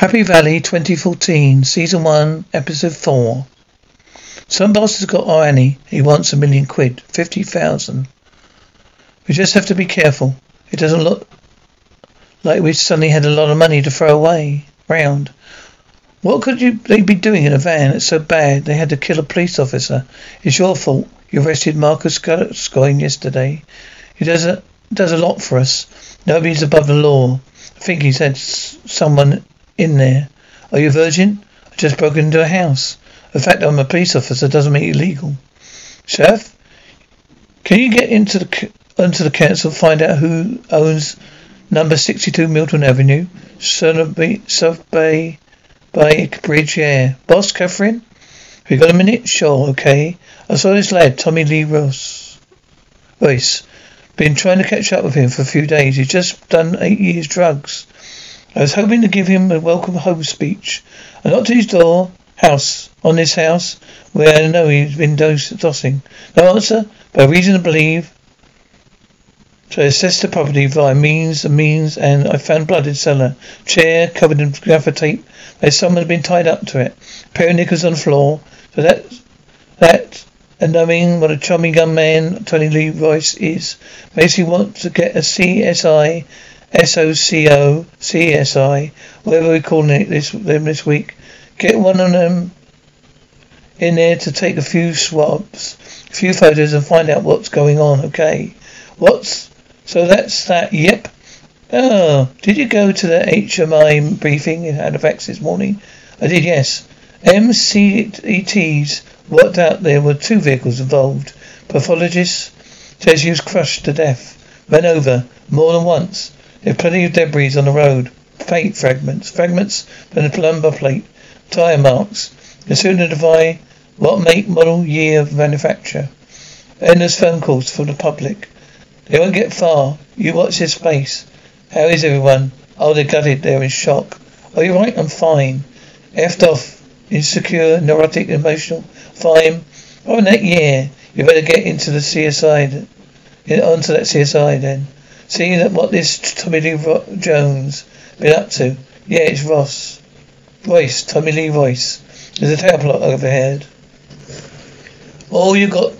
Happy Valley 2014, Season 1, Episode 4. Some boss has got Annie. He wants a million quid. 50,000. We just have to be careful. It doesn't look like we suddenly had a lot of money to throw away round. What could you they be doing in a van It's so bad they had to kill a police officer? It's your fault. You arrested Marcus Scoyne yesterday. He does a does a lot for us. Nobody's above the law. I think he said someone in there. Are you a virgin? I just broke into a house. The fact that I'm a police officer doesn't make it legal. Sheriff, can you get into the into the council and find out who owns number 62 Milton Avenue, South Bay, South Bay, Bay Bridge, yeah. Boss, Catherine? Have you got a minute? Sure, okay. I saw this lad, Tommy Lee Ross. Royce. Been trying to catch up with him for a few days. He's just done eight years drugs. I was hoping to give him a welcome home speech. I knocked at his door, house, on this house, where I know he's been dossing. No answer, but reason to believe. So I assessed the property via means and means, and I found blood in cellar. Chair covered in gaffer tape. There's someone been tied up to it. A pair of knickers on the floor. So that, that, and mean what a charming young man Tommy Lee Royce is. Basically wants to get a CSI SOCO, CSI, whatever we're calling it this them this week. Get one of them in there to take a few swabs, a few photos, and find out what's going on. Okay, what's so that's that. Yep. Oh, did you go to the HMI briefing in Halifax this morning? I did. Yes. MCETs worked out there were two vehicles involved. Pathologist says he was crushed to death, ran over more than once. There are plenty of debris on the road. Plate fragments. Fragments from the lumbar plate. Tire marks. The sooner identify what make, model, year of manufacture. Endless phone calls from the public. They won't get far. You watch this space. How is everyone? Oh, they're gutted. They're in shock. Are you right? I'm fine. Effed off. Insecure, neurotic, emotional. Fine. Oh, that year. You better get into the CSI. Get onto that CSI then. See that what this Tommy Lee Ro- Jones been up to? Yeah, it's Ross. Royce, Tommy Lee Royce. There's a tower plot overhead. All you got,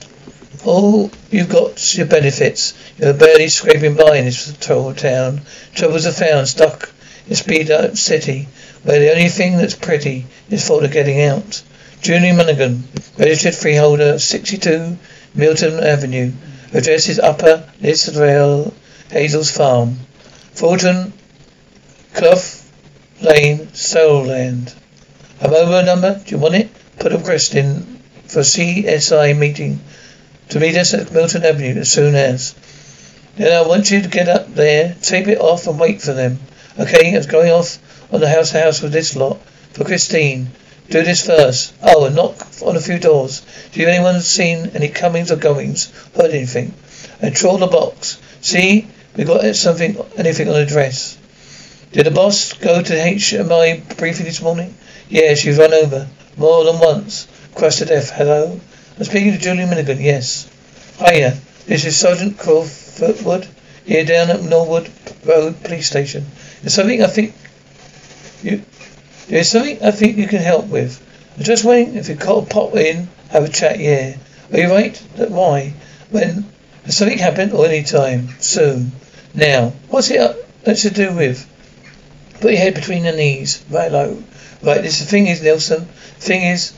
all you've got your benefits. You're barely scraping by in this total town. Troubles are found stuck in speed up city, where the only thing that's pretty is thought of getting out. Julie Mulligan, registered freeholder, 62 Milton Avenue. Address is Upper Lisrael Hazel's Farm. Fulton, Clough Lane, Solland. A mobile number? Do you want it? Put a request in for CSI meeting to meet us at Milton Avenue as soon as. Then I want you to get up there, tape it off and wait for them. Okay, it's going off on the house to house with this lot. For Christine. Do this first. Oh, and knock on a few doors. Do you anyone seen any comings or goings? Heard anything? And trawl the box. See? We got something, anything on the dress. Did the boss go to HMI briefing this morning? Yeah, she's run over. More than once. Crushed to death. Hello? I'm speaking to Julie Milligan. Yes. Hiya. This is Sergeant Crawford here down at Norwood Road Police Station. There's something I think you there's something I think you can help with. I'm just waiting if you could pop in, have a chat, yeah. Are you right? Why? When has something happened or any time? Soon. Now, what's it got to do with? Put your head between your knees. Right low. Right, this the thing is, Nevison. The thing is,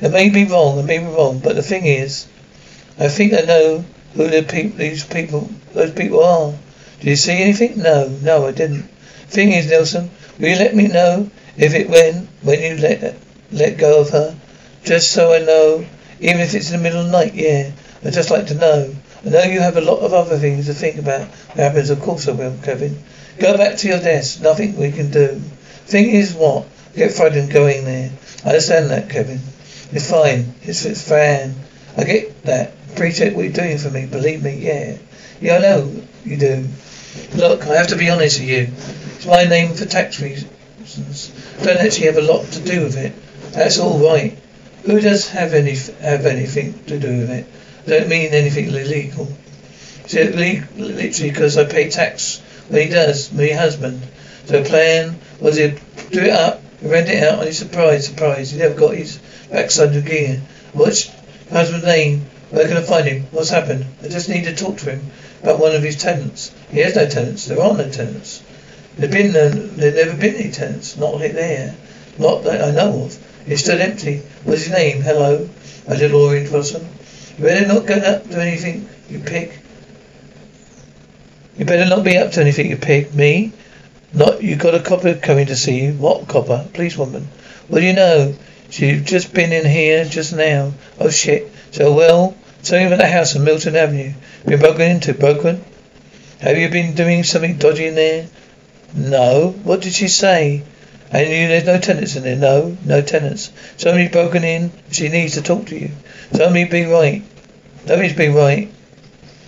it may be wrong, it may be wrong, but the thing is, I think I know who the pe- these people, those people are. Did you see anything? No, no, I didn't. Thing is, Nevison, will you let me know if it when when you let let go of her, just so I know, even if it's in the middle of the night? Yeah, I'd just like to know. I know you have a lot of other things to think about. Happens, of course I will, Kevin. Go back to your desk. Nothing we can do. Thing is what? Get frightened going there. I understand that, Kevin. It's fine. It's, it's fine. I get that. Appreciate what you're doing for me. Believe me, yeah. Yeah, I know you do. Look, I have to be honest with you. It's my name for tax reasons. Don't actually have a lot to do with it. That's all right. Who does have any have anything to do with it? Don't mean anything illegal. It's literally because I pay tax when he does, my husband. So plan Was he do it up? Rent it out and he's surprised, surprised. He never got his backside of gear. What's husband's name? Where can I find him? What's happened? I just need to talk to him about one of his tenants. He has no tenants. There are no tenants. There've been no, there've never been any tenants. Not there. Not that I know of. It's still empty. What's his name? Hello. I did Orion Wilson. You better not go up to anything, you pig. You better not be up to anything, you pig. Me? Not you got a copper coming to see you. What copper? Policewoman. Do you know? She's just been in here just now. Oh shit. So well, me about the house on Milton Avenue. Been broken into, broken? Have you been doing something dodgy in there? No. What did she say? And there's no tenants in there? No, no tenants. Somebody's broken in. She needs to talk to you. Somebody be right. Nobody's been right.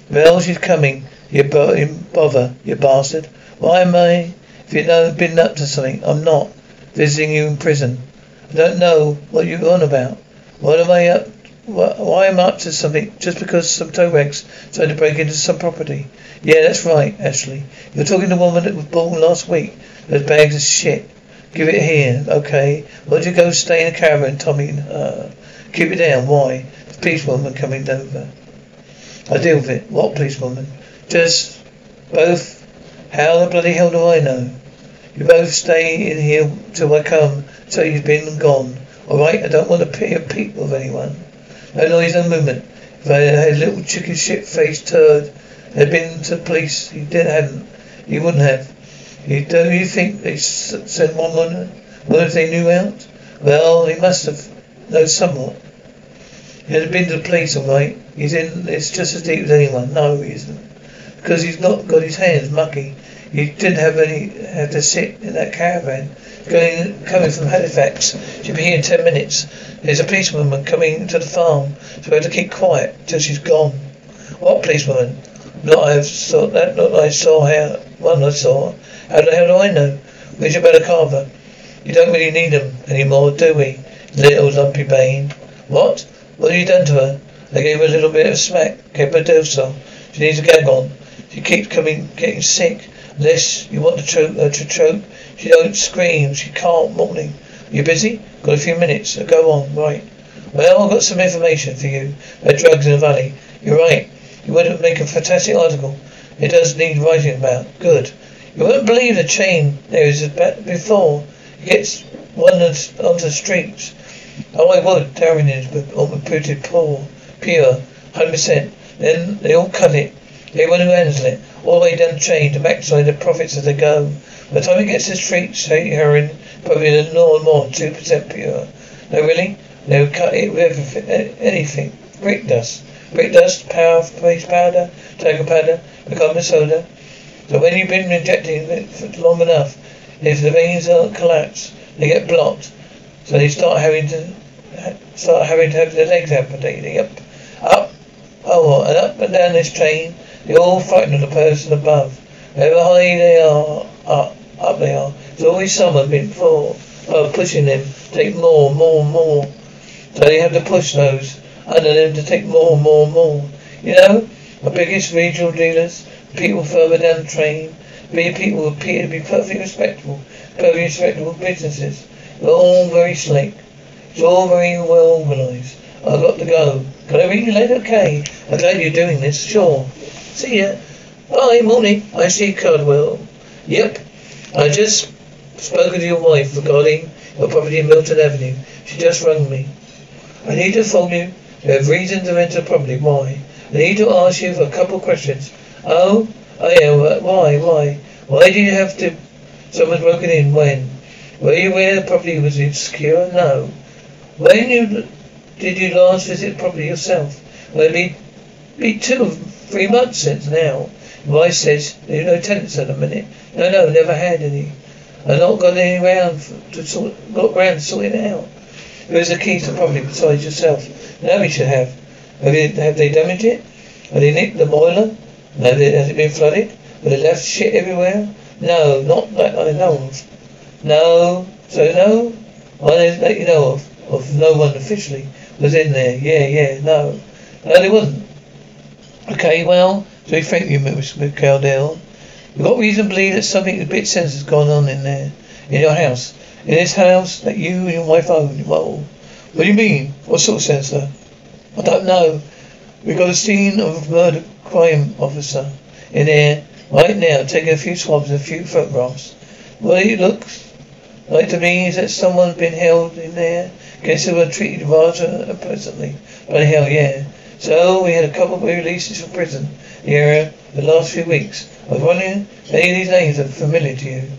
Well, she's coming. You bother, you bastard. Why am I? If you've know, been up to something, I'm not. Visiting you in prison. I don't know what you're on about. What am I up? Why am I up to something just because some toe rags tried to break into some property? Yeah, that's right, Ashley. You're talking to the woman that was born last week. Those bags of shit. Give it here, okay? Why'd you go stay in a caravan, Tommy? Uh, keep it down. Why? The policewoman coming over. I deal with it. What policewoman? Just both. How the bloody hell do I know? You both stay in here till I come. So you've been gone. All right. I don't want to pay a peep with anyone. No noise, no movement. If I had a little chicken shit faced turd had been to the police, he did hadn't. He wouldn't have. You, do you think they sent one on What if they knew out? Well, he must have known somewhat. He had been to the police, all right. He's in. It's just as deep as anyone. No, he isn't. Because he's not got his hands mucky. He didn't have any Had to sit in that caravan. Going coming from Halifax. She'll be here in ten minutes. There's a policewoman coming to the farm, so we have to keep quiet till she's gone. What policewoman? Not I saw that not I saw her. one I saw. How the hell do I know? Where's your better carver? You don't really need them anymore, do we? Little lumpy Bane. What? What have you done to her? I gave her a little bit of smack, kept her docile. She needs a gag on. She keeps coming, getting sick. Unless you want to choke her to choke, she don't scream. She can't. Morning. You busy? Got a few minutes. So go on. Right. Well, I've got some information for you about drugs in the valley. You're right. You would make a fantastic article. It does need writing about. Good. You wouldn't believe the chain there is before it gets one onto the streets. Oh, I would. Darren is reputed poor, pure, hundred percent. Then they all cut it. Everyone who handles it, all the way down the chain to maximize the profits as they go. By the time it gets to the streets, heroin probably more and more, two percent pure. No, really, they would cut it with anything. Brick dust, brick dust, power, face powder, tiger powder, become soda. So when you've been injecting it long enough, if the veins are collapsed, they get blocked. So they start having to start having to have their legs amputated. Up, up, oh, and up and down this train. They're all frightened of the person above. However high they are, up, up they are. There's always someone before, uh, pushing them take more, more, more. So they have to push those under them to take more, more, more. You know, the biggest regional dealers people further down the train, many people appear to be perfectly respectable, perfectly respectable businesses. They're all very slick. It's all very well organised. I've got to go. Can I ring you later? Okay. I'm glad you're doing this. Sure. See ya. Bye. Morning. I see Cardwell. Yep. I just spoken to your wife regarding your property in Milton Avenue. She just rang me. I need to phone you. You have reason to enter the property. Why? I need to ask you a couple of questions. Oh, oh yeah. Why? Why? Why did you have to? Someone's broken in. When? Were you aware the property was insecure? No. When you did you last visit the property yourself? Well, it'd be, be two, three months since now. Wife says there are no tenants at the minute. No, no, never had any. I've not got any round to sort, got round to sorting it out. Who's the keys to the property besides yourself? Now we should have. Have, you, have they damaged it? Have they nicked the boiler? Has it been flooded? Have they left shit everywhere? No, not that I know of. No, so no? I let you know of, of no one officially was in there. Yeah, yeah, no. No, there wasn't. Okay, well, so thank you, Mr. Cowgill. We've got reason to believe that something a bit sensitive has gone on in there. In your house. In this house that you and your wife own. Well, what do you mean? What sort of sensor? I don't know. We've got a scene of a murder crime officer in here right now, taking a few swabs and a few photographs. What it looks like to me is that someone's been held in there. Guess they were treated rather unpleasantly. But hell, yeah. So we had a couple of releases from prison the area the last few weeks. I was wondering if any of these names are familiar to you.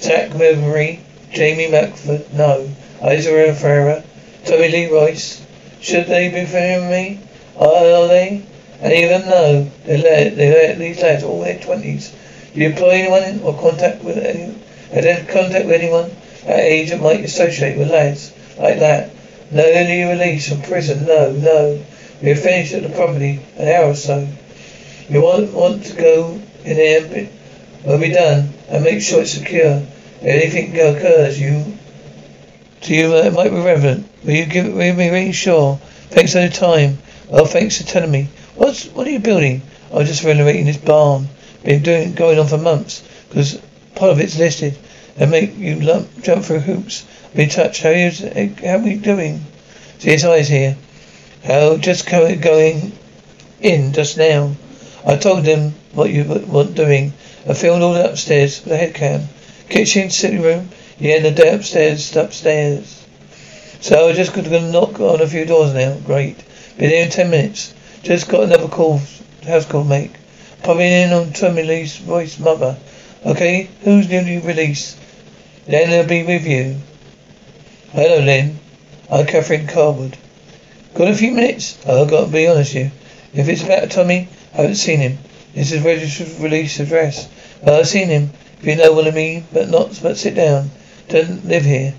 Zach Memory, Jamie Macford, no. Isaiah Ferreira, Tommy Lee Royce. Should they be familiar with me? Are they? Of them? No. They're, led, they're these lads, all their twenties. Do you employ anyone or contact with any? Had any contact with anyone that age that might associate with lads like that? No early release from prison. No, no. We're finished at the property an hour or so. You want want to go in there when we're done and make sure it's secure. If anything occurs, you to you uh, might be relevant. Will you give will you be really sure? Thanks for the time. Well, thanks for telling me. What's what are you building? I'm just renovating this barn. Been doing going on for months because part of it's listed and make you lump, jump through hoops. Be in touch. How are you? How are we doing? CSI is here. How just going in just now. I told them what you were doing. I filmed all that upstairs with a head cam. Kitchen, sitting room. Yeah, the day upstairs, upstairs. So I just gonna knock on a few doors now. Great. Be there in ten minutes. Just got another call, house call make. Popping in on Tommy Lee's voice mother. Okay, who's newly released? Then they'll be with you. Hello, Lynn. I'm Catherine Cawood. Got a few minutes? I've got to be honest with you. If it's about Tommy, I haven't seen him. This is registered release address. Well, I've seen him, if you know what I mean, but not, but sit down. Don't live here.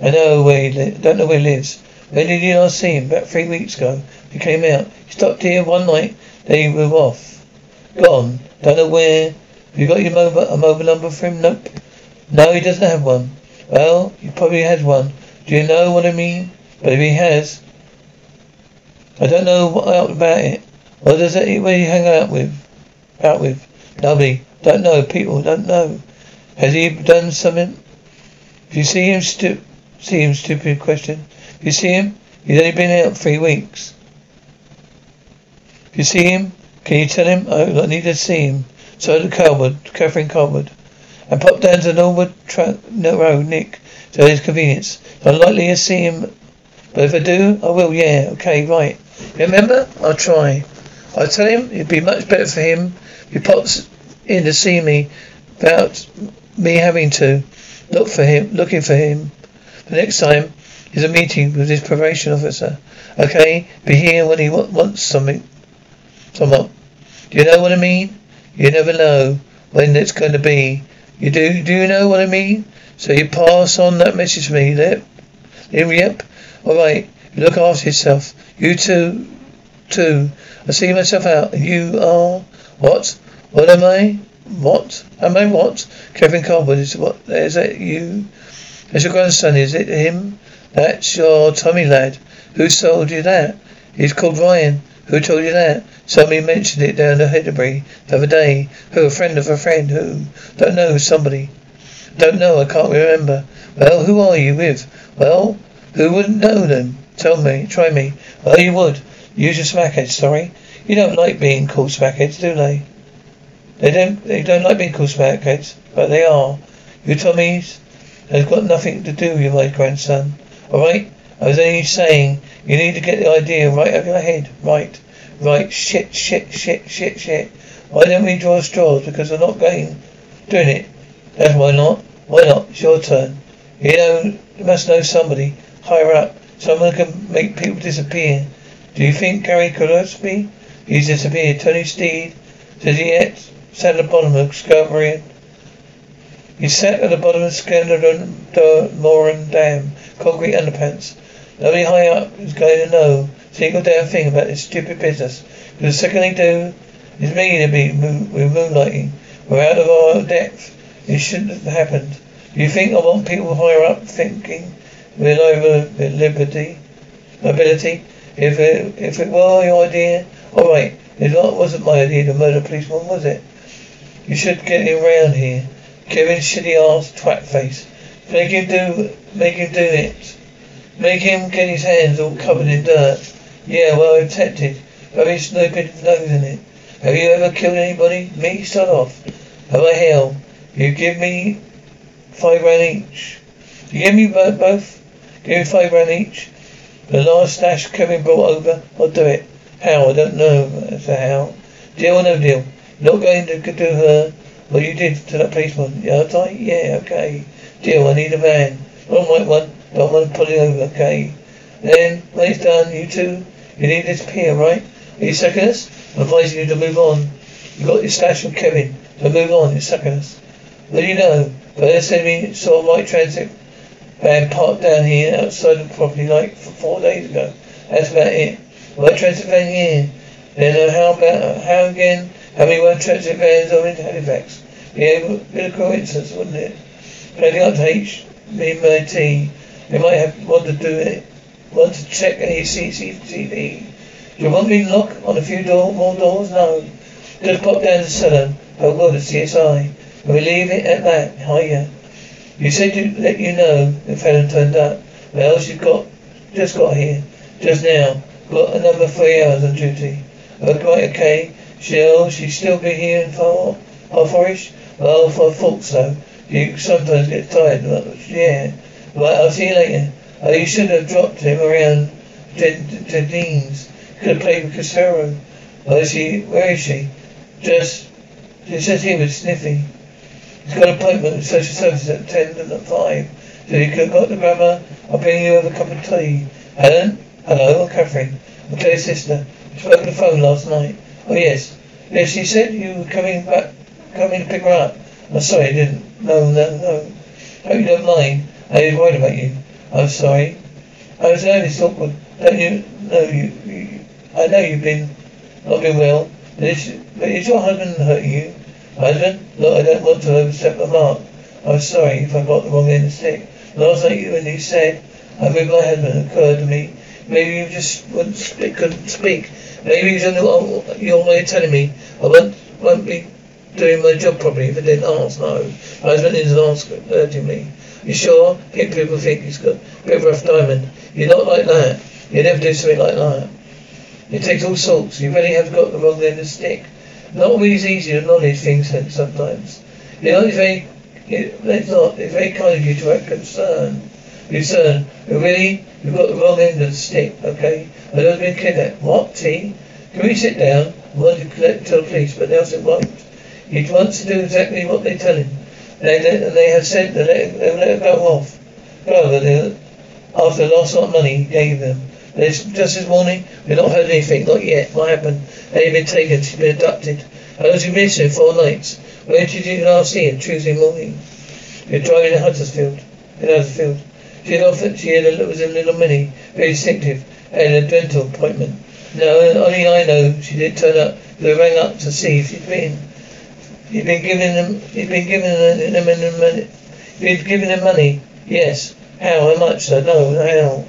I know where he li- don't know where he lives. When did you last see him? About three weeks ago. He came out. He stopped here one night, then he moved off. Gone. Don't know where. Have you got your mobile, a mobile number for him? Nope. No, he doesn't have one. Well, he probably has one. Do you know what I mean? But if he has, I don't know what about it. What does anybody hang out with? Out with? Nobody. Don't know. People don't know. Has he done something? If you see him, stu- see him, stupid question. You see him, he's only been out three weeks. You see him, can you tell him? oh, I need to see him. So the Calwood, Catherine Cawood. And pop down to Norwood Tra- no, Road, Nick, to his convenience. It's unlikely to see him, but if I do, I will, yeah, okay, right. Remember? I'll try. I'll tell him it'd be much better for him if he pops in to see me without me having to look for him, looking for him. The next time is a meeting with his probation officer. Okay, be here when he wants something. Someone. Do you know what I mean? You never know when it's going to be. You do? Do you know what I mean? So you pass on that message to me. Yep. Yep. All right. Look after yourself. You too. Too. I see myself out. You are what? What am I? What? Am I what? Kevin Colbert is what? Is that you? That's your grandson, is it him? That's your Tommy lad. Who sold you that? He's called Ryan. Who told you that? Somebody mentioned it down at Hedderbury the other day. Who? A friend of a friend. Who? Don't know. Somebody. Don't know. I can't remember. Well, who are you with? Well, who wouldn't know them? Tell me. Try me. Well, you would. Use your smackhead, sorry. You don't like being called smackheads, do they? They don't they don't like being called smackheads, but they are. You Tommies has got nothing to do with my grandson. Alright? I was only saying you need to get the idea right out of your head. Right. Right. Shit, shit, shit, shit, shit. Why don't we draw straws? Because we're not going doing it. That's why not. Why not? It's your turn. You know you must know somebody higher up. Someone can make people disappear. Do you think Gary Gillespie? He's disappeared. Tony Steed says he yet sat at the bottom of Discovery. He sat at the bottom of Scandal Moran Dam, concrete underpants. Nobody high up is going to know a single damn thing about this stupid business. Because the second they do, it's me to be moonlighting. We're out of our depth. It shouldn't have happened. Do you think I want people higher up thinking we're over liberty, mobility? If it, if it were your idea, all right. It wasn't my idea to murder policeman, was it? You should get him round here. Kevin shitty ass twat face. Make him do, make him do it. Make him get his hands all covered in dirt. Yeah, well, I'm tempted. Very stupid nose in it. Have you ever killed anybody? Me, start off. Have oh, I hell? You give me five rand each. You give me both? Give me five rand each. The last stash Kevin brought over, I'll do it. How? I don't know. That's a how. Deal or no deal? Not going to do her what you did to that policeman. Yeah, I? Yeah, okay. Deal, I need a van. Not white one, but I want to pull it over, okay? Then, when it's done, you two, you need this pier, right? Are you us? I'm advising you to move on. You got your stash from Kevin, so move on, you're second us. You know? But sent me saw a white transit van parked down here outside the property like four days ago. That's about it. White transit van here. Then how about how again? How many white transit vans are in Halifax? Yeah, a bit of coincidence, wouldn't it? Heading up to HMIT, they might have want to do it. Want to check any CCTV. Do you want me to knock on a few door, more doors? No. Just pop down to the cellar. Oh good, a CSI. And we leave it at that. Hiya. You said to let you know if Helen turned up. Well, she got just got here. Just now. Got another three hours on duty. Oh, quite okay. She'll she still be here in far Forest? Well, I thought so. You sometimes get tired. Yeah. Well, I'll see you later. Oh, you should have dropped him around to, Dean's. Could have played with Casero. Oh, is she? Where is she? Just, it says here with Sniffy. He's got an appointment with social services at 10 and at 5. So you could have got the grandma. I'll bring you over a cup of tea. Helen? Hello, Catherine. I'm Claire's sister. I spoke on the phone last night. Oh, yes. Yes, she said you were coming back, coming to pick her up. I'm sorry, I didn't. No, no, no. Hope you don't mind. I was worried about you. I'm sorry. I was nervous, awkward. Don't you know you, you I know you've been not been well. But is, but is your husband hurting you? Husband? Look, I don't want to overstep the mark. I'm sorry if I got the wrong end of the stick. Last night when you said I with my husband occurred to me. Maybe you just wouldn't speak, couldn't speak. Maybe it's on your way telling me I won't, won't be doing my job properly if I didn't ask. No. My husband asking, urging me. You sure? People think he's got a bit of rough diamond. You're not like that. You never do something like that. It takes all sorts. You really have got the wrong end of the stick. Not always easy to acknowledge things sometimes. You know, it's very, it's not, it's very kind of you to have concern. Concern. But really, you've got the wrong end of the stick, okay? I don't been kidnapped. What, T? Can we sit down? I want to tell the police, but Nevison won't. He wants to do exactly what they tell him. They, they, they have said that they, they will let him go off. Go, they, after the last lot of money he gave them. There's just this morning, we've not heard anything, not yet. What happened? They've been taken, she's been abducted. How was you missing four nights? Where did you last see her? Tuesday morning. You're driving in Huddersfield. In Huddersfield. She had offered, she had a, was a little mini, very distinctive, had a dental appointment. No, only I know she didn't turn up. They rang up to see if she'd been. You've been giving them, you've been giving them, them, money. You've giving them money. Yes. How? How much? Sir? No. How?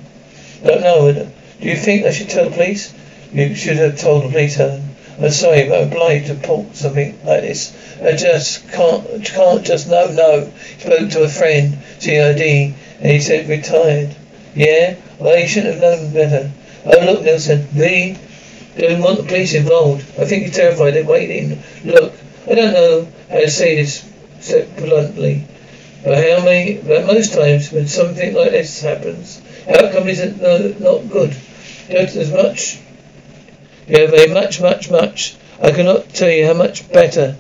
Don't know. Do you think I should tell the police? You should have told the police, Helen. I'm sorry, but I'm obliged to pull something like this. I just can't, can't just, no, no. Spoke to a friend, CID, and he said retired. Yeah? Well, he shouldn't have known better. Oh, look, Nevison, really? Don't want the police involved. I think you're terrified. They're waiting. Look, I don't know how to say this so bluntly, but how many, but most times when something like this happens, outcome isn't no, not good. Just as much, you have a much, much, much. I cannot tell you how much better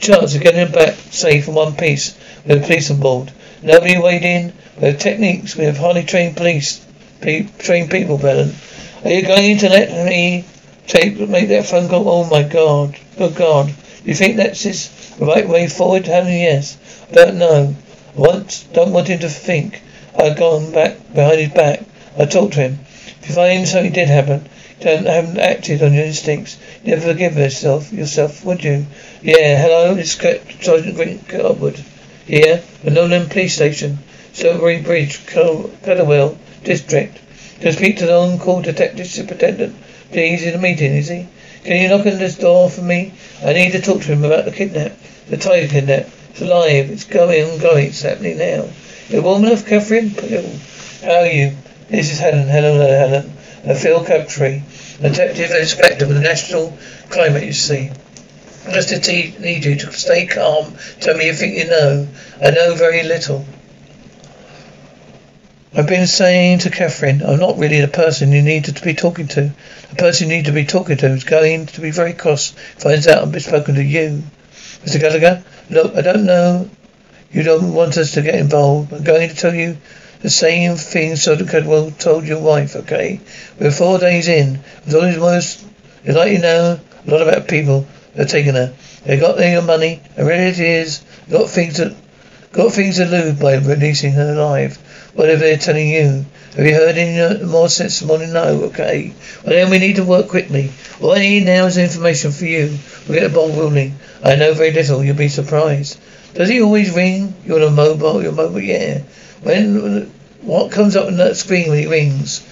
chance of getting back safe in one piece with the police on board. Nobody weighed in with techniques. We have highly trained police, pe- trained people, Belen. Are you going to let me take make that phone call? Oh my God, good God. You think that's his right way forward, Helen? Yes. Don't know. I want, don't want him to think I've gone back behind his back. I talked to him. If you find something did happen, don't haven't acted on your instincts, you never forgive yourself yourself, would you? Yeah, hello, it's Sergeant Greenwood here, the Nolan Police Station, Sowerby Bridge, Kettlewell District. To speak to the on-call detective superintendent. Please, in a meeting, is he? Can you knock on this door for me? I need to talk to him about the kidnap. The tiger kidnap. It's alive. It's going, going. It's happening now. You're warm enough, Catherine? How are you? This is Helen. Hello, Helen. A Phil Crabtree, detective inspector of the National Climate, you see. Just need you to stay calm. Tell me everything you know. I know very little. I've been saying to Catherine, I'm not really the person you need to be talking to. The person you need to be talking to is going to be very cross. Finds out I've spoken to you. Mr. Gallagher, look, I don't know. You don't want us to get involved. I'm going to tell you the same thing Soda Cadwell told your wife, okay? We're four days in. It's always most, it's like you know a lot about people that are taking her. They got their money, and really it is, got things to, got things to lose by releasing her alive. Whatever they're telling you. Have you heard any more since this morning? No, okay. Well then we need to work quickly. All I need now is information for you. We'll get the ball rolling. I know very little, you'll be surprised. Does he always ring? You're on a mobile, you're mobile, yeah. When, what comes up on that screen when he rings?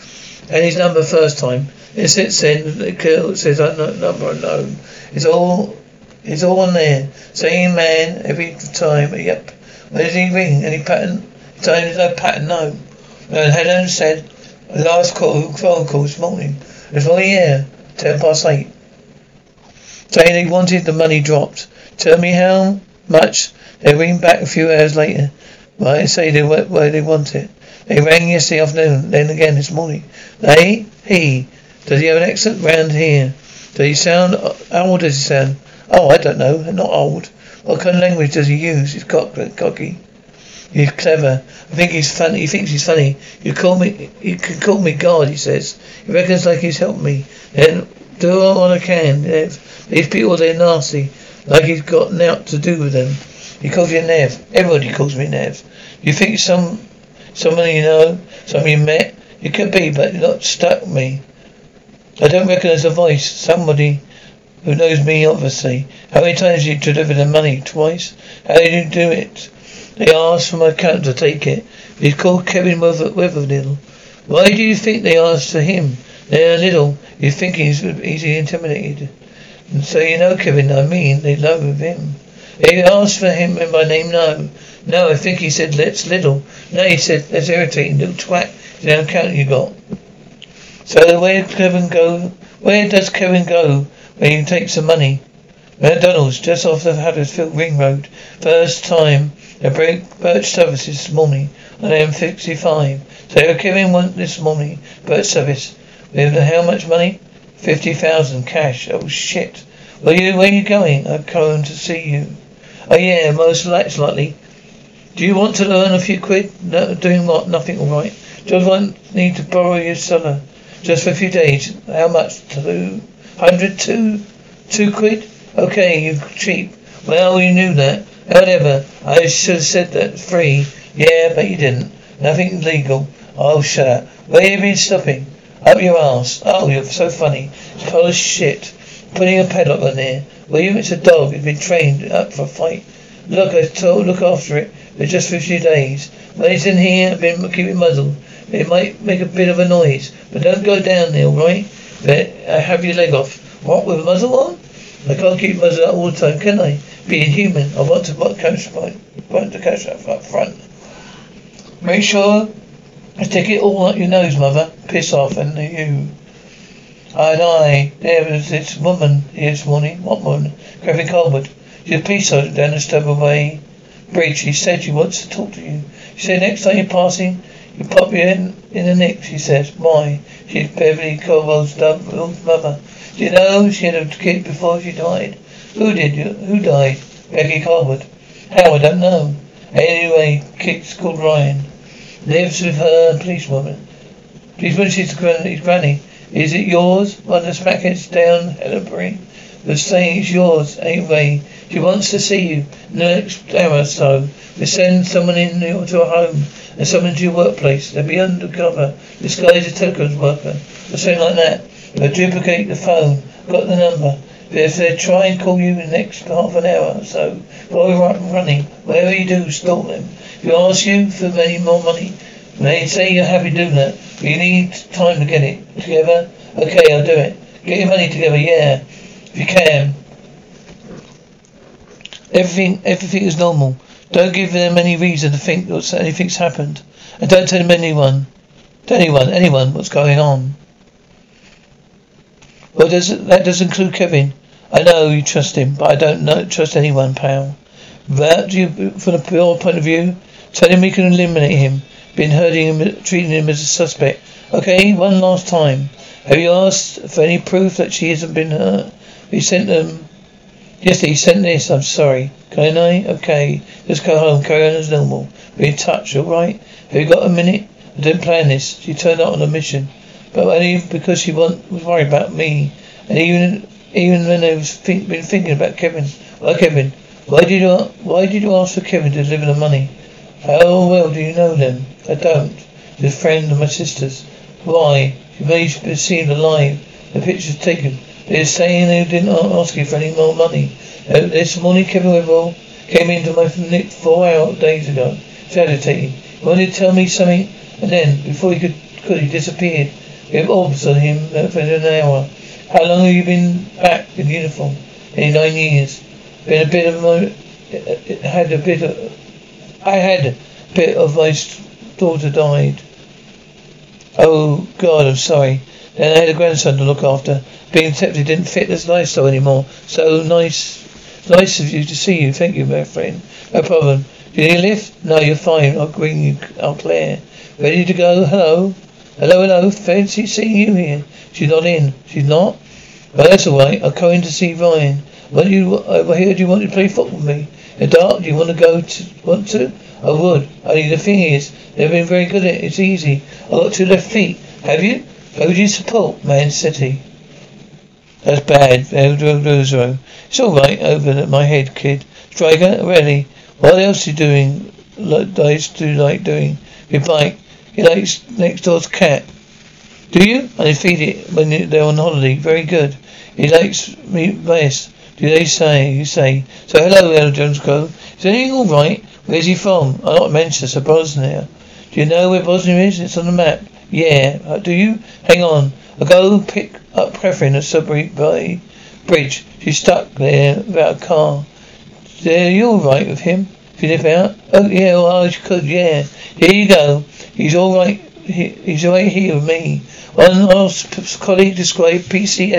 And his number first time. It sits in, it says number unknown. It's all, it's all on there. Same man every time, yep. Does he ring? Any pattern? There's no pattern, no. And Helen said, last call, phone call this morning. It's only here, ten past eight. Saying he wanted the money dropped. Tell me how much. They ring back a few hours later. Why say they where they want it. They rang yesterday afternoon, then again this morning. They, he, does he have an accent round here? Does he sound, how old does he sound? Oh, I don't know, not old. What kind of language does he use? He's cock, cocky. He's clever. I think he's funny. He thinks he's funny. You call me. You can call me God. He says. He reckons like he's helped me. Then do all I can. These people they're nasty. Like he's got naught to do with them. He calls you Nev. Everybody calls me Nev. You think some someone you know, someone you met? You could be, but not stuck me. I don't recognize a voice. Somebody who knows me, obviously. How many times did you deliver the money? Twice? How did you do it? They asked for my account to take it. He's called Kevin Weatherill. Why do you think they asked for him? They're little. You think he's easily intimidated. And so you know Kevin, I mean, they love him. They asked for him by name, no. No, I think he said, let's little. No, he said, that's irritating, little twat. The account you got. So where Kevin go? Where does Kevin go when can take some money? McDonald's, just off the Huddersfield Ring Road. First time the Birch service this morning on M65. So you're giving one this morning, Birch service. With how much money? Fifty thousand cash. Oh shit. Where you where you going? I'm to see you. Oh yeah, most likely. Do you want to earn a few quid? No, doing what? Nothing all right. Just want need to borrow your cellar. Just for a few days. How much? Two hundred two two quid? Okay, you cheap. Well you knew that. Whatever. I should have said that. Free. Yeah, but you didn't. Nothing legal. Oh, shut up. Where you been stopping? Up your ass. Oh, you're so funny. It's of shit. Putting a padlock on there. Well, you, it's a dog. It's been trained up for a fight. Look, I told, look after it. For just for a few days. When it's in here, I've been keeping muzzled. It might make a bit of a noise, but don't go down there, right? I have your leg off. What with muzzle on? I can't keep muzzle all the time, can I? Being human, I want to catch my want to catch that up front. Make sure I stick it all up your nose, mother. Piss off and you. And I, there was this woman here this morning. What woman? Catherine Cawood. She's a peace soldier down the Sowerby Bridge. She said she wants to talk to you. She said next time you're passing, you in, in the nick, she says. Why? She's Beverly Colwell's mother. Do you know she had a kid before she died? Who did you? Who died? Becky Cawood. How? I don't know. Anyway, kid's called Ryan. Lives with her policewoman. Policewoman, she's his granny. Is it yours? One of the smackheads down Hellenbury. The saying it's yours, anyway. She wants to see you in the next hour or so. We send someone in to her home and someone to your workplace. They'll be undercover, disguised as telecoms worker, or something like that. They'll duplicate the phone. Got the number. If they try and call you in the next half an hour or so, while we're up and running, whatever you do, stall them. If you ask you for any more money, they say you're happy doing that, but you need time to get it together. Okay, I'll do it. Get your money together, yeah, if you can. Everything, everything is normal. Don't give them any reason to think that anything's happened. And don't tell them anyone, to anyone, anyone what's going on. Well, does that does include Kevin. I know you trust him, but I don't know, trust anyone, pal. That you, from your point of view, tell him we can eliminate him. Been hurting him, treating him as a suspect. Okay, one last time. Have you asked for any proof that she hasn't been hurt? He sent them. Yes, he sent this. I'm sorry. Can I? Okay. Just go home. Carry on as normal. Be in touch, alright? Have you got a minute? I didn't plan this. She turned out on a mission. But only because she want, was worried about me. And even even when I was think, been thinking about Kevin. Well, Kevin, why did you why did you ask for Kevin to deliver the money? How well do you know them? I don't. He's a friend of my sister's. Why? She may have seen alive. The picture's taken. They're saying they didn't ask you for any more money. Uh, this morning, Kevin Weatherill came into my nick four hours days ago. Agitating. He wanted to tell me something, and then, before he could, could he disappeared. We have orbs on him uh, for an hour. How long have you been back in uniform? In nine years. Been a bit of my, uh, uh, had a bit of, I had a bit of my daughter died. Oh God, I'm sorry. Then I had a grandson to look after. Being accepted didn't fit this lifestyle anymore. So nice, nice of you to see you. Thank you, my friend. No problem. Do you need a lift? No, you're fine. I'll bring you out Claire. Ready to go? Hello? Hello, hello. Fancy seeing you here. She's not in. She's not? Well, that's all right. I'm going to see Ryan. What you, I heard you wanted to play football with me. In dark, do you want to go to, want to? I would. Only the thing is, they've been very good at it. It's easy. I've got two left feet. Have you? Who do you support? Man City. That's bad. Rosero. It's all right over my head, kid. Striker, ready. What else are you doing? Like I like doing. Your bike. He likes next door's cat. Do you? I feed it when they're on holiday. Very good. He likes me best. Do they say? You say. So hello, Ella Jones Co. Is everything all right? Where's he from? I'm not Manchester, Bosnia. Do you know where Bosnia is? It's on the map. Yeah. Uh, do you? Hang on. I'll go pick up Catherine at Sudbury Bay Bridge. She's stuck there without a car. Are you're all right with him? If you live out? Oh yeah, well I could. Yeah. Here you go. He's all right. He, he's right here with me. One last colleague described PC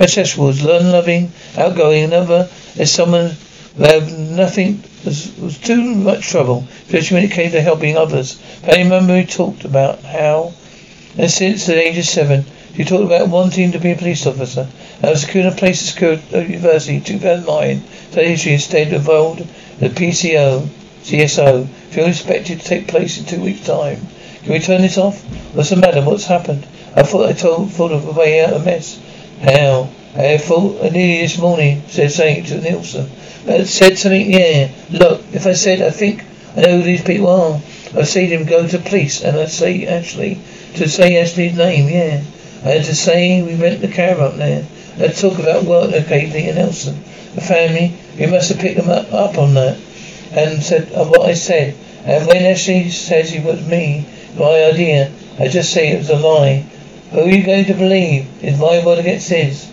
accessories, learn loving, outgoing. Another as someone who had nothing was, was too much trouble, especially when it came to helping others. Remember we talked about how, and since the age of seven, she talked about wanting to be a police officer. I was securing a place at school at university in 2009. So she instead involved the PCO, CSO. Was expected to take place in two weeks' time. Can we turn this off? What's the matter? What's happened? I thought I told thought of a way out of mess. How? I thought I nearly this morning said something to Nevison. I said something, yeah. Look, if I said I think I know who these people are, I see them go to police and I say Ashley to say Ashley's name, yeah. I had to say we rent the car up there. I talk about work occasionally in Nevison. The family, we must have picked them up, up on that. And said uh, what I said. And when Ashley says it was me, my idea, I just say it was a lie. Who are you going to believe? Is my word against his?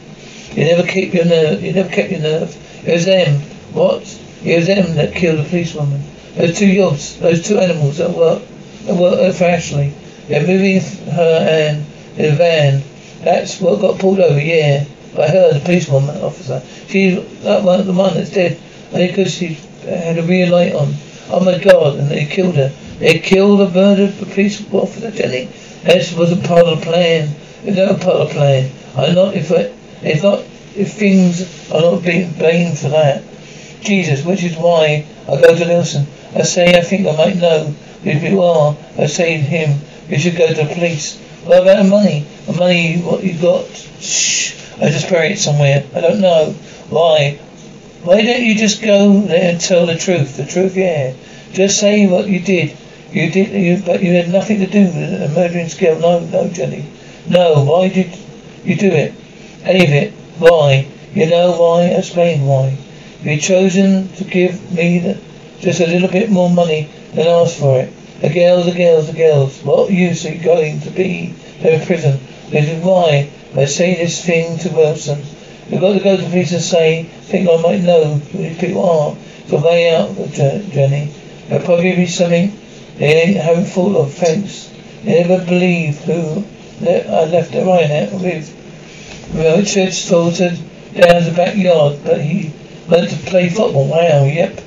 You never keep your nerve. You never kept your nerve. It was them. What? It was them that killed the policewoman. Those two yobs, those two animals that work, that work for Ashley. They're moving her and in a van. That's what got pulled over. Yeah, by her, the policewoman officer. She's that one, the one that's dead. And because she had a rear light on. Oh my God! And they killed her. They killed the murdered police officer Jenny. This wasn't part of the plan. It was not part of the plan. I'm not if I, if not if things are not being blamed for that. Jesus, which is why I go to Nevison. I say I think I might know who you are. I say to him, you should go to the police. What about the money? The money what you got? Shh. I just buried it somewhere. I don't know. Why? Why don't you just go there and tell the truth? The truth, yeah. Just say what you did. You did, you, but you had nothing to do with a murdering skill. No, no, Jenny. No, why did you do it? It. Why? You know why? Explain why. You've chosen to give me the, just a little bit more money than asked for it. The girls, the girls, the girls. What use are you going to be in prison? This is why I say this thing to Wilson. You've got to go to the police and say, think I might know who these people are. So way out, Jenny. There'll probably be something they haven't thought of. Thanks. They never believe who I left it right with. Richard filtered down the backyard, but he learned to play football. Wow, yep.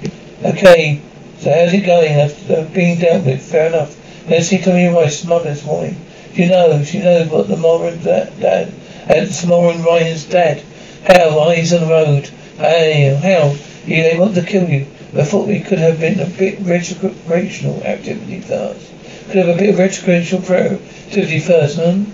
Okay, so how's it going? I've, been dealt with. Fair enough. Let's see Tommy Royce's mother this morning. She knows. She knows what the Moran dad, dad and Moran Ryan's dad. How? Eyes on the road. Hey, how? Yeah, they want to kill you. I thought we could have been a bit recreational activity first. Could have a bit of recreational activity first, man.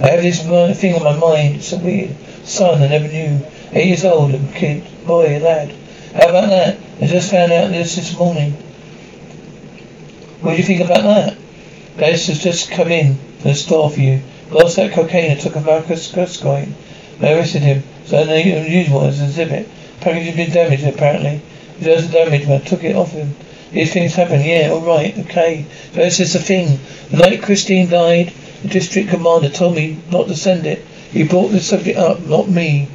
I have this thing on my mind. It's a weird son I never knew. Eight years old, a kid, boy, lad. How about that? I just found out this this morning. What do you think about that? Guys has just come in to the store for you. Lost that cocaine and took a Marcus coin. I arrested him, so unusual as an exhibit. Package had been damaged, apparently. It wasn't damaged, but I took it off him. These things happen, yeah, alright, okay. So this is the thing. The night Christine died, the district commander told me not to send it. He brought the subject up, not me.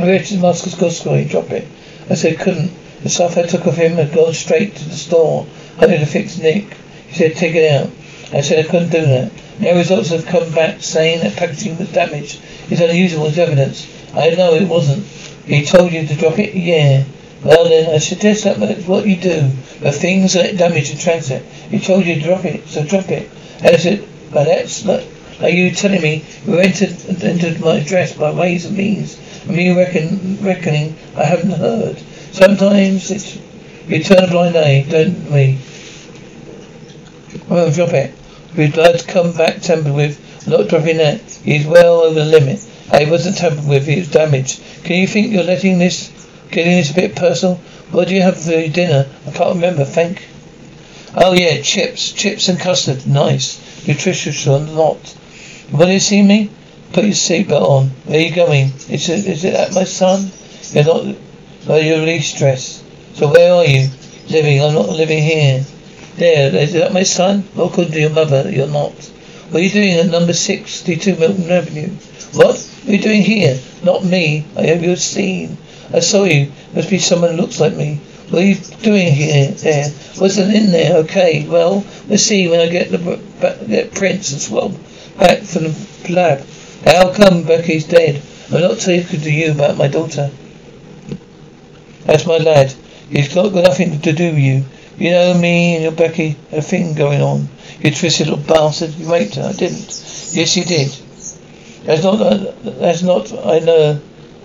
I arrested Marcus Gascoigne, drop it. I said couldn't. The stuff I took of him had gone straight to the store. I had to fix Nick. He said take it out. I said I couldn't do that. Now results have come back saying that packaging was damaged. It's unusual as evidence. I know it wasn't. He told you to drop it? Yeah. Well then, I suggest that that's what you do. The things that damage in transit. He told you to drop it, so drop it. That's it. But that's not. Are you telling me you entered, entered my address by ways and means? And me reckon, reckoning I haven't heard. Sometimes it's we turn a blind eye, don't we? Well, drop it. His to come back tampered with. Not dropping that. He's well over the limit. It wasn't tampered with, it was damaged. Can you think you're letting this getting this a bit personal? What do you have for dinner? I can't remember, thank Oh yeah, chips. Chips and custard. Nice. Nutritious or not. You want to see me? Put your seatbelt on. Where are you going? Is it, is it at my son? You're not well you're really stressed. So where are you? Living. I'm not living here. There, is that my son? Welcome to your mother. You're not. What are you doing at number 62 Milton Avenue? What? What are you doing here? Not me. I have you seen. I saw you. Must be someone who looks like me. What are you doing here? There. Wasn't in there. Okay. Well, we'll see when I get the get Prince and swab back from the lab. How come Becky's dead? I'm not talking to you about my daughter. That's my lad. He's got nothing to do with you. You know me and your Becky had a thing going on. You twisted little bastard. You raped her. I didn't. Yes, you did. That's not. Uh, that's not. I know.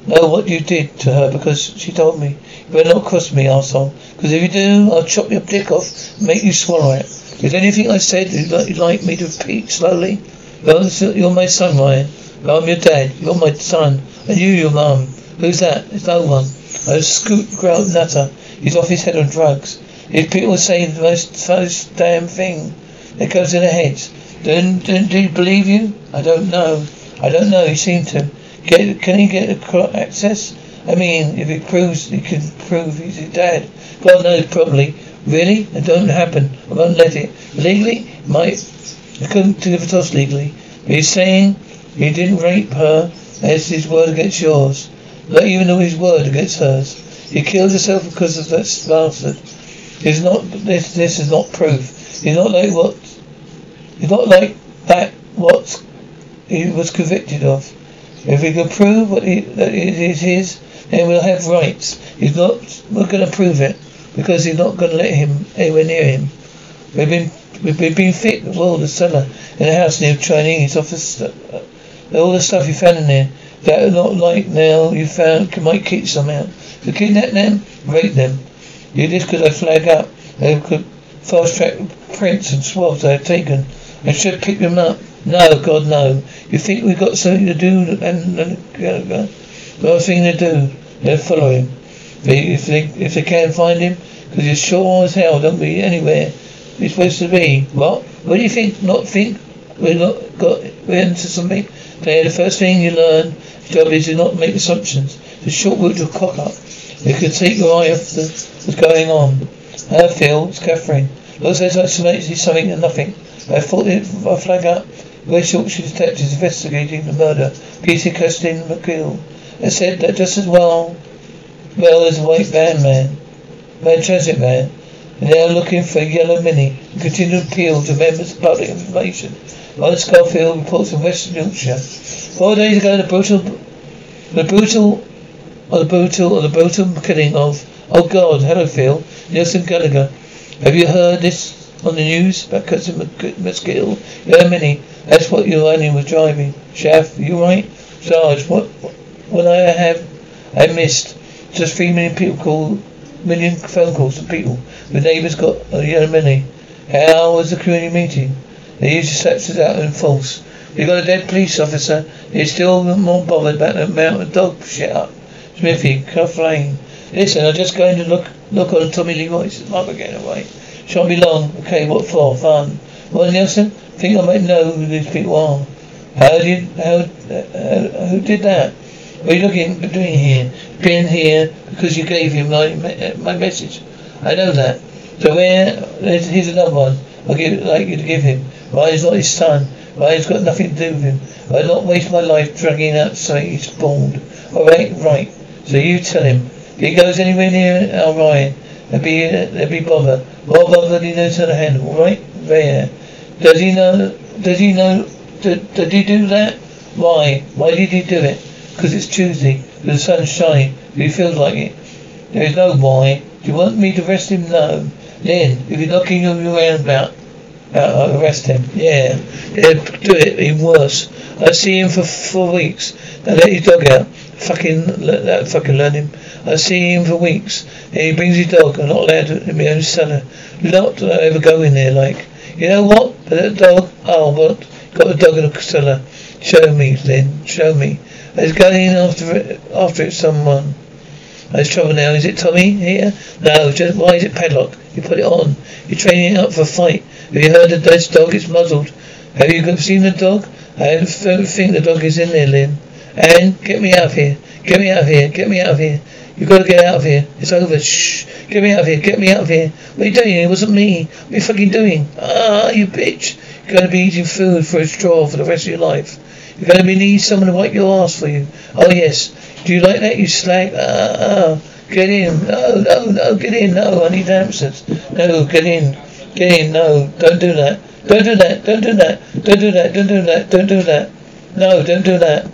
Know what you did to her because she told me. You better not cross me, arsehole. Because if you do, I'll chop your dick off and make you swallow it. Is anything I said you'd like me to repeat slowly? Well, you're my son, Ryan. Well, I'm your dad. You're my son. And you, your mum. Who's that? It's no one. A scoot grout nutter. He's off his head on drugs. If people say the most, most damn thing that goes in their heads, then do you believe you? I don't know. I don't know. He seemed to. Get, can he get access? I mean, if it proves he can prove he's dad. God knows, probably. Really? It don't happen. I won't let it. Legally, might. I couldn't give a toss legally. But he's saying he didn't rape her. That's his word against yours. Not even his word against hers. He killed himself because of that bastard. He's not. This. This is not proof. He's not like what. He's not like that. What he was convicted of. If we can prove what he, that it is his, then we'll have rights. He's not. We're going to prove it because he's not going to let him anywhere near him. We've been. We've been fit. Well, the cellar in the house near Chinese office. Uh, all the stuff you found in there. That not like now you found might keep some out. To kidnap them, rape them. You this could I flag up. They could fast track prints and swabs I have taken. I should pick them up. No, God, no. You think we've got something to do and, and uh, got a thing to do? They'll follow him. If they, if they can find him, because he's sure as hell don't be anywhere he's supposed to be. What? What do you think? Not think we're not got we're into something? The first thing you learn, job is to not make assumptions. The short route to cock up. You can take your eye off the, what's going on. How Phil? It's Catherine. Looks like something and nothing. I thought it I flag up. Yorkshire detectives investigating the murder. Peter Kirsten McGill. I said that just as well, well as a white van man, man transit man, And they are looking for a yellow mini and continue to appeal to members of public information. Ron Schofield reports from West Yorkshire. Four days ago, the brutal, the brutal, or the brutal, or the brutal killing of, oh God, hello Phil, Nevison Gallagher. Have you heard this on the news about Cousin McGill? Yeah, Mini, that's what your onion was driving. Chef, you right? Sarge, what, what I have, I missed. Just three million people call, million phone calls from people. The neighbours got a yellow. How was the community meeting? They used to search out in false. We got a dead police officer. He's still more bothered about the amount of dog shit up. Smithy, Cuff Lane. Listen, I'm just going to look look on Tommy Lee Royce's mother getting away. Shan't be long. Okay, what for? Fun. What, Nelson? I think I might know who these people are. How did how uh, who did that? What are you looking doing here? Been here because you gave him my my message. I know that. So where? Here's another one. I'll give like you to give him. Ryan's not his son. Ryan's got nothing to do with him. I'd not waste my life dragging out so he's bald. Alright, right. So you tell him. If he goes anywhere near our Ryan, there'll be, there'll be bother. More bother than he knows how to handle, alright? There. Does he know, does he know, did, did he do that? Why? Why did he do it? Because it's Tuesday. The sun's shining. He feels like it. There is no why. Do you want me to arrest him? No. Then, if you're knocking him around about uh, arrest him. Yeah. Yeah, do it. Even worse. I see him for four weeks. Now let his dog out. Fucking, let that fucking learn him. I see him for weeks. He brings his dog. I'm not allowed to in my own cellar. Not to ever go in there, like. You know what? But that dog, oh, what? Got the dog in the cellar. Show me, Lynn. Show me. I going after it, after it, someone. There's trouble now. Is it Tommy here? No, just why is it padlocked? You put it on. You're training it up for a fight. Have you heard that this dog is muzzled? Have you seen the dog? I don't think the dog is in there, Lynn. And get me out of here. Get me out of here. Get me out of here. You've got to get out of here. It's over. Shh. Get me out of here. Get me out of here. What are you doing? It wasn't me. What are you fucking doing? Ah, you bitch. You're going to be eating food for a straw for the rest of your life. You're going to be need someone to wipe your ass for you. Oh, yes. Do you like that, you slag? Ah, ah. Get in. No, no, no. Get in. No, I need answers. No, get in. Get in. No, don't do that. Don't do that. Don't do that. Don't do that. Don't do that. Don't do that. No, don't do that.